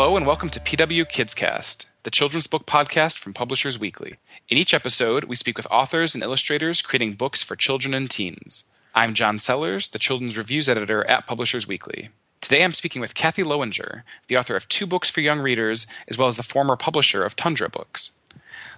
Hello and welcome to PW KidsCast, the children's book podcast from Publishers Weekly. In each episode, we speak with authors and illustrators creating books for children and teens. I'm John Sellers, the children's reviews editor at Publishers Weekly. Today I'm speaking with Kathy Lowinger, the author of two books for young readers, as well as the former publisher of Tundra Books.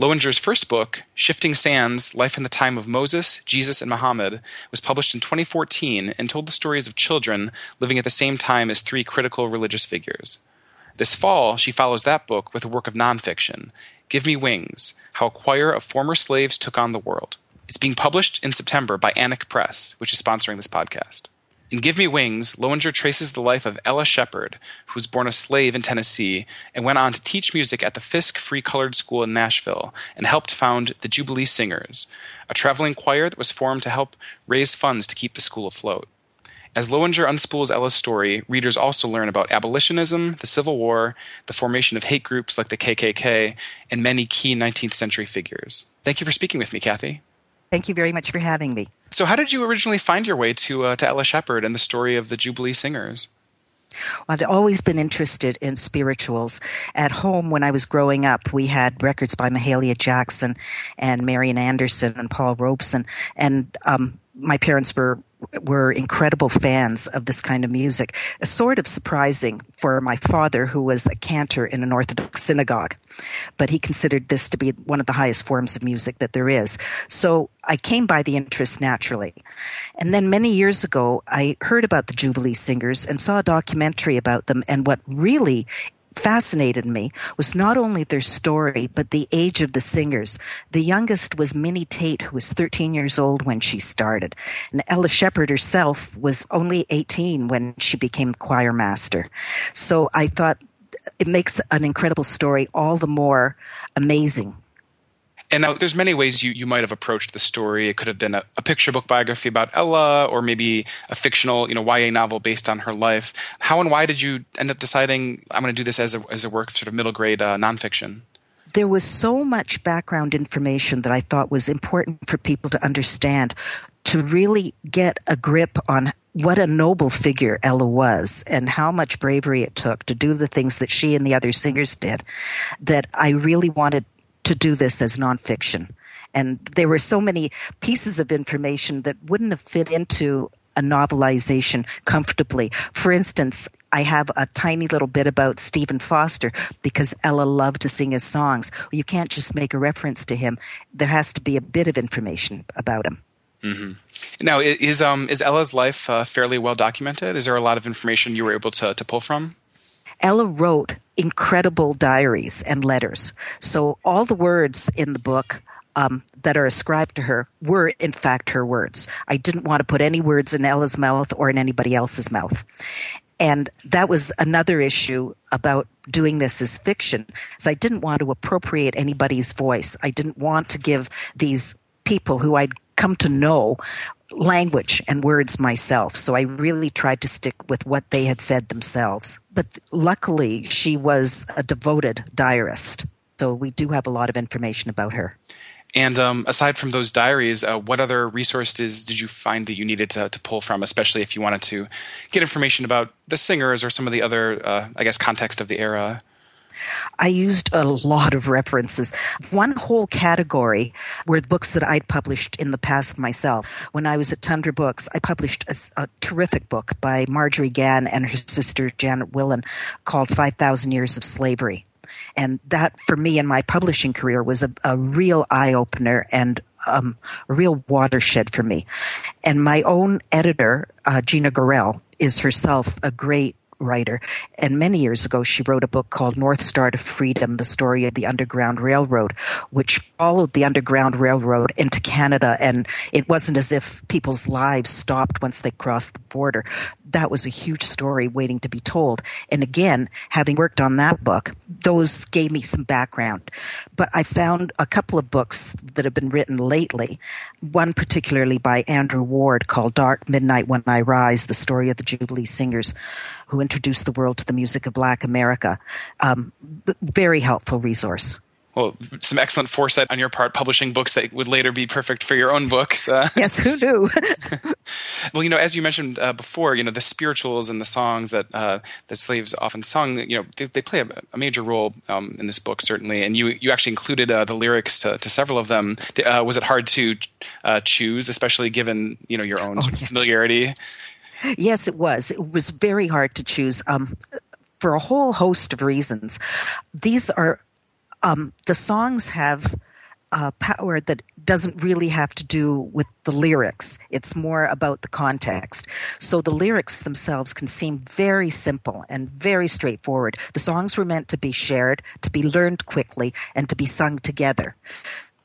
Lowinger's first book, Shifting Sands Life in the Time of Moses, Jesus, and Muhammad, was published in 2014 and told the stories of children living at the same time as three critical religious figures. This fall, she follows that book with a work of nonfiction, Give Me Wings How a Choir of Former Slaves Took on the World. It's being published in September by Annick Press, which is sponsoring this podcast. In Give Me Wings, Lowinger traces the life of Ella Sheppard, who was born a slave in Tennessee and went on to teach music at the Fisk Free Colored School in Nashville and helped found the Jubilee Singers, a traveling choir that was formed to help raise funds to keep the school afloat. As Lowinger unspools Ella's story, readers also learn about abolitionism, the Civil War, the formation of hate groups like the KKK, and many key 19th century figures. Thank you for speaking with me, Kathy. Thank you very much for having me. So, how did you originally find your way to, uh, to Ella Sheppard and the story of the Jubilee Singers? I'd always been interested in spirituals. At home, when I was growing up, we had records by Mahalia Jackson and Marian Anderson and Paul Robeson, and um, my parents were were incredible fans of this kind of music. It's sort of surprising for my father, who was a cantor in an Orthodox synagogue, but he considered this to be one of the highest forms of music that there is. So I came by the interest naturally. And then many years ago, I heard about the Jubilee Singers and saw a documentary about them. And what really fascinated me was not only their story, but the age of the singers. The youngest was Minnie Tate, who was 13 years old when she started. And Ella Sheppard herself was only 18 when she became choir master. So I thought it makes an incredible story all the more amazing and now there's many ways you, you might have approached the story. It could have been a, a, picture book biography about Ella, or maybe a fictional, you know, YA novel based on her life. How and why did you end up deciding I'm going to do this as a as a work of sort of middle grade uh, nonfiction? There was so much background information that I thought was important for people to understand to really get a grip on what a noble figure Ella was and how much bravery it took to do the things that she and the other singers did that I really wanted to do this as nonfiction. And there were so many pieces of information that wouldn't have fit into a novelization comfortably. For instance, I have a tiny little bit about Stephen Foster because Ella loved to sing his songs. You can't just make a reference to him. There has to be a bit of information about him. Mm-hmm. Now, is um is Ella's life uh, fairly well documented? Is there a lot of information you were able to to pull from? Ella wrote incredible diaries and letters. So all the words in the book um, that are ascribed to her were, in fact, her words. I didn't want to put any words in Ella's mouth or in anybody else's mouth. And that was another issue about doing this as fiction. So I didn't want to appropriate anybody's voice. I didn't want to give these people who I'd come to know language and words myself. So I really tried to stick with what they had said themselves. But luckily, she was a devoted diarist. So we do have a lot of information about her. And um, aside from those diaries, uh, what other resources did you find that you needed to, to, pull from, especially if you wanted to get information about the singers or some of the other, uh, I guess, context of the era? I used a lot of references. One whole category were books that I'd published in the past myself. When I was at Tundra Books, I published a, a terrific book by Marjorie Gann and her sister Janet Willen called 5,000 Years of Slavery. And that, for me in my publishing career, was a, a real eye opener and um, a real watershed for me. And my own editor, uh, Gena Gorrell, is herself a great writer. And many years ago, she wrote a book called North Star to Freedom, the story of the Underground Railroad, which followed the Underground Railroad into Canada. And it wasn't as if people's lives stopped once they crossed the border. That was a huge story waiting to be told. And again, having worked on that book, those gave me some background. But I found a couple of books that have been written lately, one particularly by Andrew Ward called Dark Midnight When I Rise, the story of the Jubilee Singers who introduced the world to the music of Black America. Um, very helpful resource. well, some excellent foresight on your part, publishing books that would later be perfect for your own books. Uh, yes, who knew? well, you know, as you mentioned uh, before, you know, the spirituals and the songs that uh, the slaves often sung, you know, they, they play a, a, major role um, in this book, certainly. And you you actually included uh, the lyrics to, to, several of them. Uh, was it hard to uh, choose, especially given you know your own oh, yes. familiarity? Yes, it was. It was very hard to choose. Um, for a whole host of reasons. These are um, the songs have uh, power that doesn't really have to do with the lyrics. It's more about the context. So the lyrics themselves can seem very simple and very straightforward. The songs were meant to be shared, to be learned quickly, and to be sung together.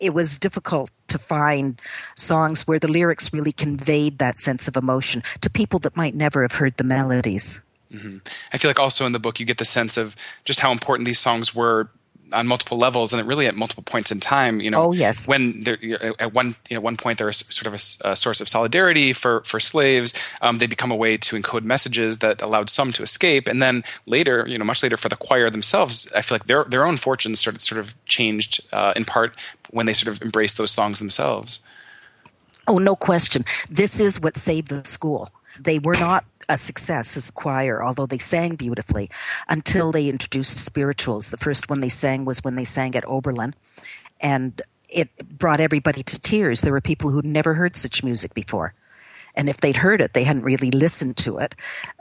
It was difficult to find songs where the lyrics really conveyed that sense of emotion to people that might never have heard the melodies. Mm-hmm. I feel like also in the book you get the sense of just how important these songs were on multiple levels and it really at multiple points in time. You know, oh yes, when at one you know, one point they're sort of a, a, source of solidarity for for slaves. Um, they become a way to encode messages that allowed some to escape, and then later, you know, much later for the choir themselves, I feel like their their own fortunes sort of sort of changed uh, in part when they sort of embraced those songs themselves. Oh, no question. This is what saved the school. They were not a success as choir, although they sang beautifully, until they introduced spirituals. The first one they sang was when they sang at Oberlin, and it brought everybody to tears. There were people who'd never heard such music before. And if they'd heard it, they hadn't really listened to it,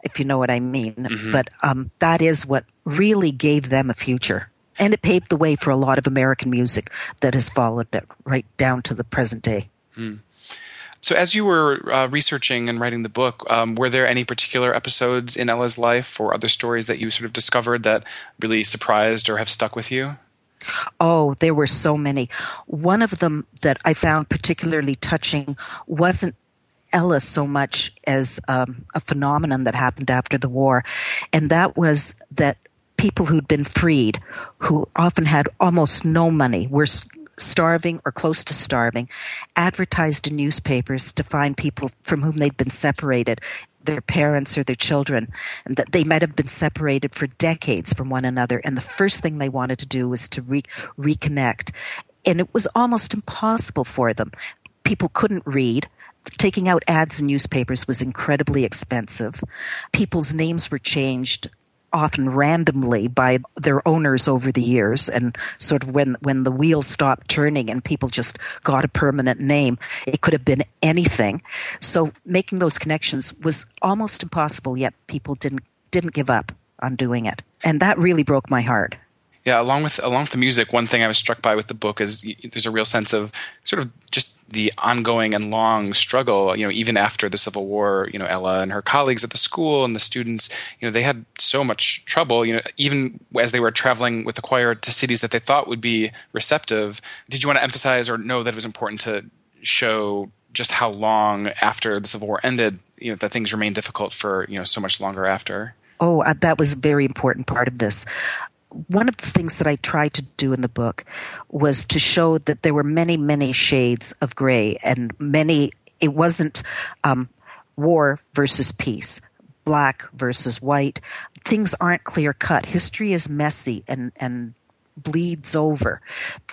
if you know what I mean. Mm-hmm. But um, that is what really gave them a future. And it paved the way for a lot of American music that has followed it right down to the present day. Mm. So, as you were uh, researching and writing the book, um, were there any particular episodes in Ella's life or other stories that you sort of discovered that really surprised or have stuck with you? Oh, there were so many. One of them that I found particularly touching wasn't Ella so much as um, a phenomenon that happened after the war, and that was that people who'd been freed, who often had almost no money, were starving or close to starving, advertised in newspapers to find people from whom they'd been separated, their parents or their children, and that they might have been separated for decades from one another. And the first thing they wanted to do was to re- reconnect. And it was almost impossible for them. People couldn't read taking out ads in newspapers was incredibly expensive. People's names were changed often randomly by their owners over the years. And sort of when when the wheels stopped turning and people just got a permanent name it could have been anything. So making those connections was almost impossible yet people didn't didn't give up on doing it. And that really broke my heart. Yeah along with along with the music one thing i was struck by with the book is there's a real sense of sort of just the ongoing and long struggle, you know, even after the Civil War, you know, Ella and her colleagues at the school and the students, you know, they had so much trouble, you know, even as they were traveling with the choir to cities that they thought would be receptive. Did you want to emphasize or know that it was important to show just how long after the Civil War ended, you know, that things remained difficult for, you know, so much longer after? Oh, uh, that was a very important part of this one of the things that I tried to do in the book was to show that there were many, many shades of gray and many, it wasn't um, war versus peace, black versus white. Things aren't clear cut. History is messy and, and bleeds over.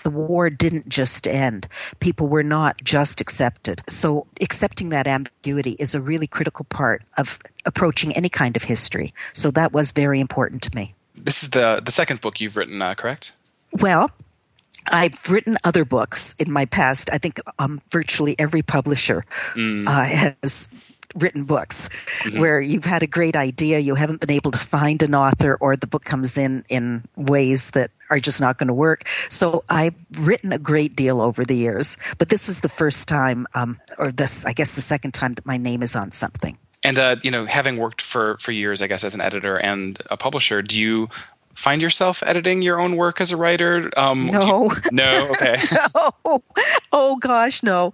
The war didn't just end. People were not just accepted. So accepting that ambiguity is a really critical part of approaching any kind of history. So that was very important to me. This is the the second book you've written, uh, correct? Well, I've written other books in my past. I think um, virtually every publisher mm. uh, has written books mm-hmm. where you've had a great idea, you haven't been able to find an author, or the book comes in in ways that are just not going to work. So I've written a great deal over the years, but this is the first time, um, or this, I guess, the second time that my name is on something. And uh, you know, having worked for for years, I guess, as an editor and a publisher, do you find yourself editing your own work as a writer? Um, no. You, no. Okay. no. Oh gosh, no.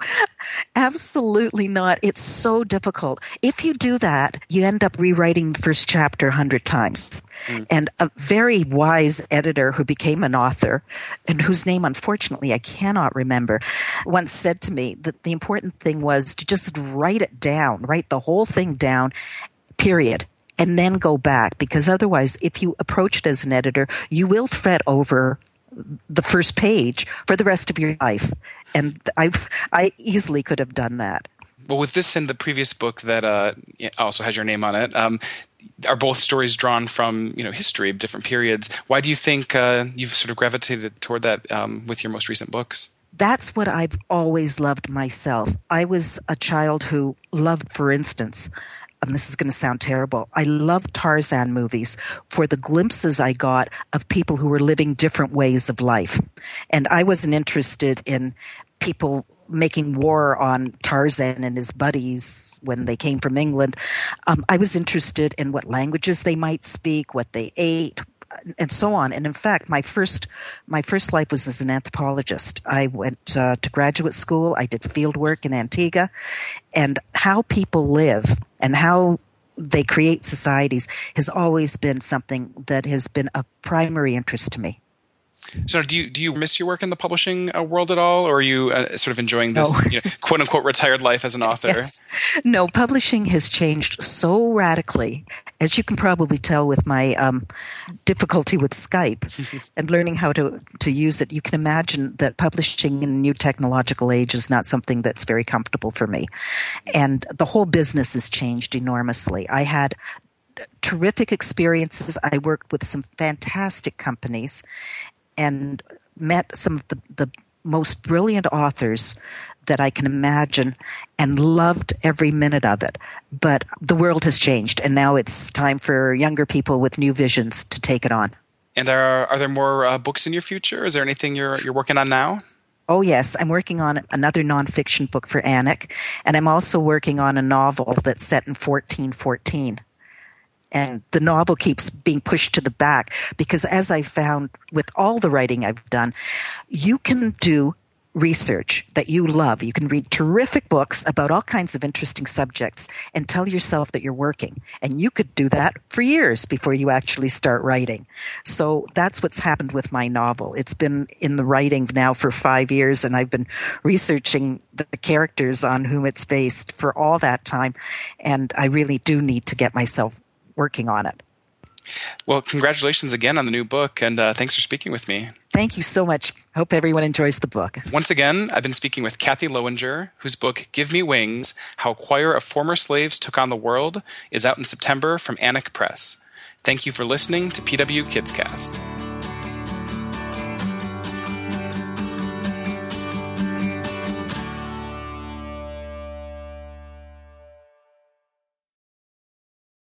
Absolutely not. It's so difficult. If you do that, you end up rewriting the first chapter a hundred times. Mm. And a very wise editor who became an author and whose name unfortunately I cannot remember once said to me that the important thing was to just write it down, write the whole thing down, period and then go back because otherwise if you approach it as an editor you will fret over the first page for the rest of your life. And I've, I easily could have done that. Well, with this and the previous book that uh, also has your name on it, um, are both stories drawn from you know history of different periods. Why do you think uh, you've sort of gravitated toward that um, with your most recent books? That's what I've always loved myself. I was a child who loved, for instance, and this is going to sound terrible. I loved Tarzan movies for the glimpses I got of people who were living different ways of life. And I wasn't interested in people making war on Tarzan and his buddies when they came from England. Um, I was interested in what languages they might speak, what they ate, and so on. And in fact, my first my first life was as an anthropologist. I went uh, to graduate school. I did field work in Antigua, and how people live and how they create societies has always been something that has been a primary interest to me. So, do you do you miss your work in the publishing uh, world at all, or are you uh, sort of enjoying this no. you know, quote unquote retired life as an author? Yes. No, publishing has changed so radically, as you can probably tell with my um, difficulty with Skype and learning how to to use it. You can imagine that publishing in a new technological age is not something that's very comfortable for me, and the whole business has changed enormously. I had terrific experiences. I worked with some fantastic companies and met some of the, the most brilliant authors that I can imagine and loved every minute of it. But the world has changed, and now it's time for younger people with new visions to take it on. And are are there more uh, books in your future? Is there anything you're you're working on now? Oh yes, I'm working on another nonfiction book for Annick, and I'm also working on a novel that's set in 1414 and the novel keeps being pushed to the back because as I found with all the writing I've done, you can do research that you love. You can read terrific books about all kinds of interesting subjects and tell yourself that you're working. And you could do that for years before you actually start writing. So that's what's happened with my novel. It's been in the writing now for five years and I've been researching the characters on whom it's based for all that time. And I really do need to get myself working on it. Well, congratulations again on the new book, and uh, thanks for speaking with me. Thank you so much. Hope everyone enjoys the book. Once again, I've been speaking with Kathy Lowinger, whose book, Give Me Wings How a Choir of Former Slaves Took on the World, is out in September from Annick Press. Thank you for listening to PW KidsCast.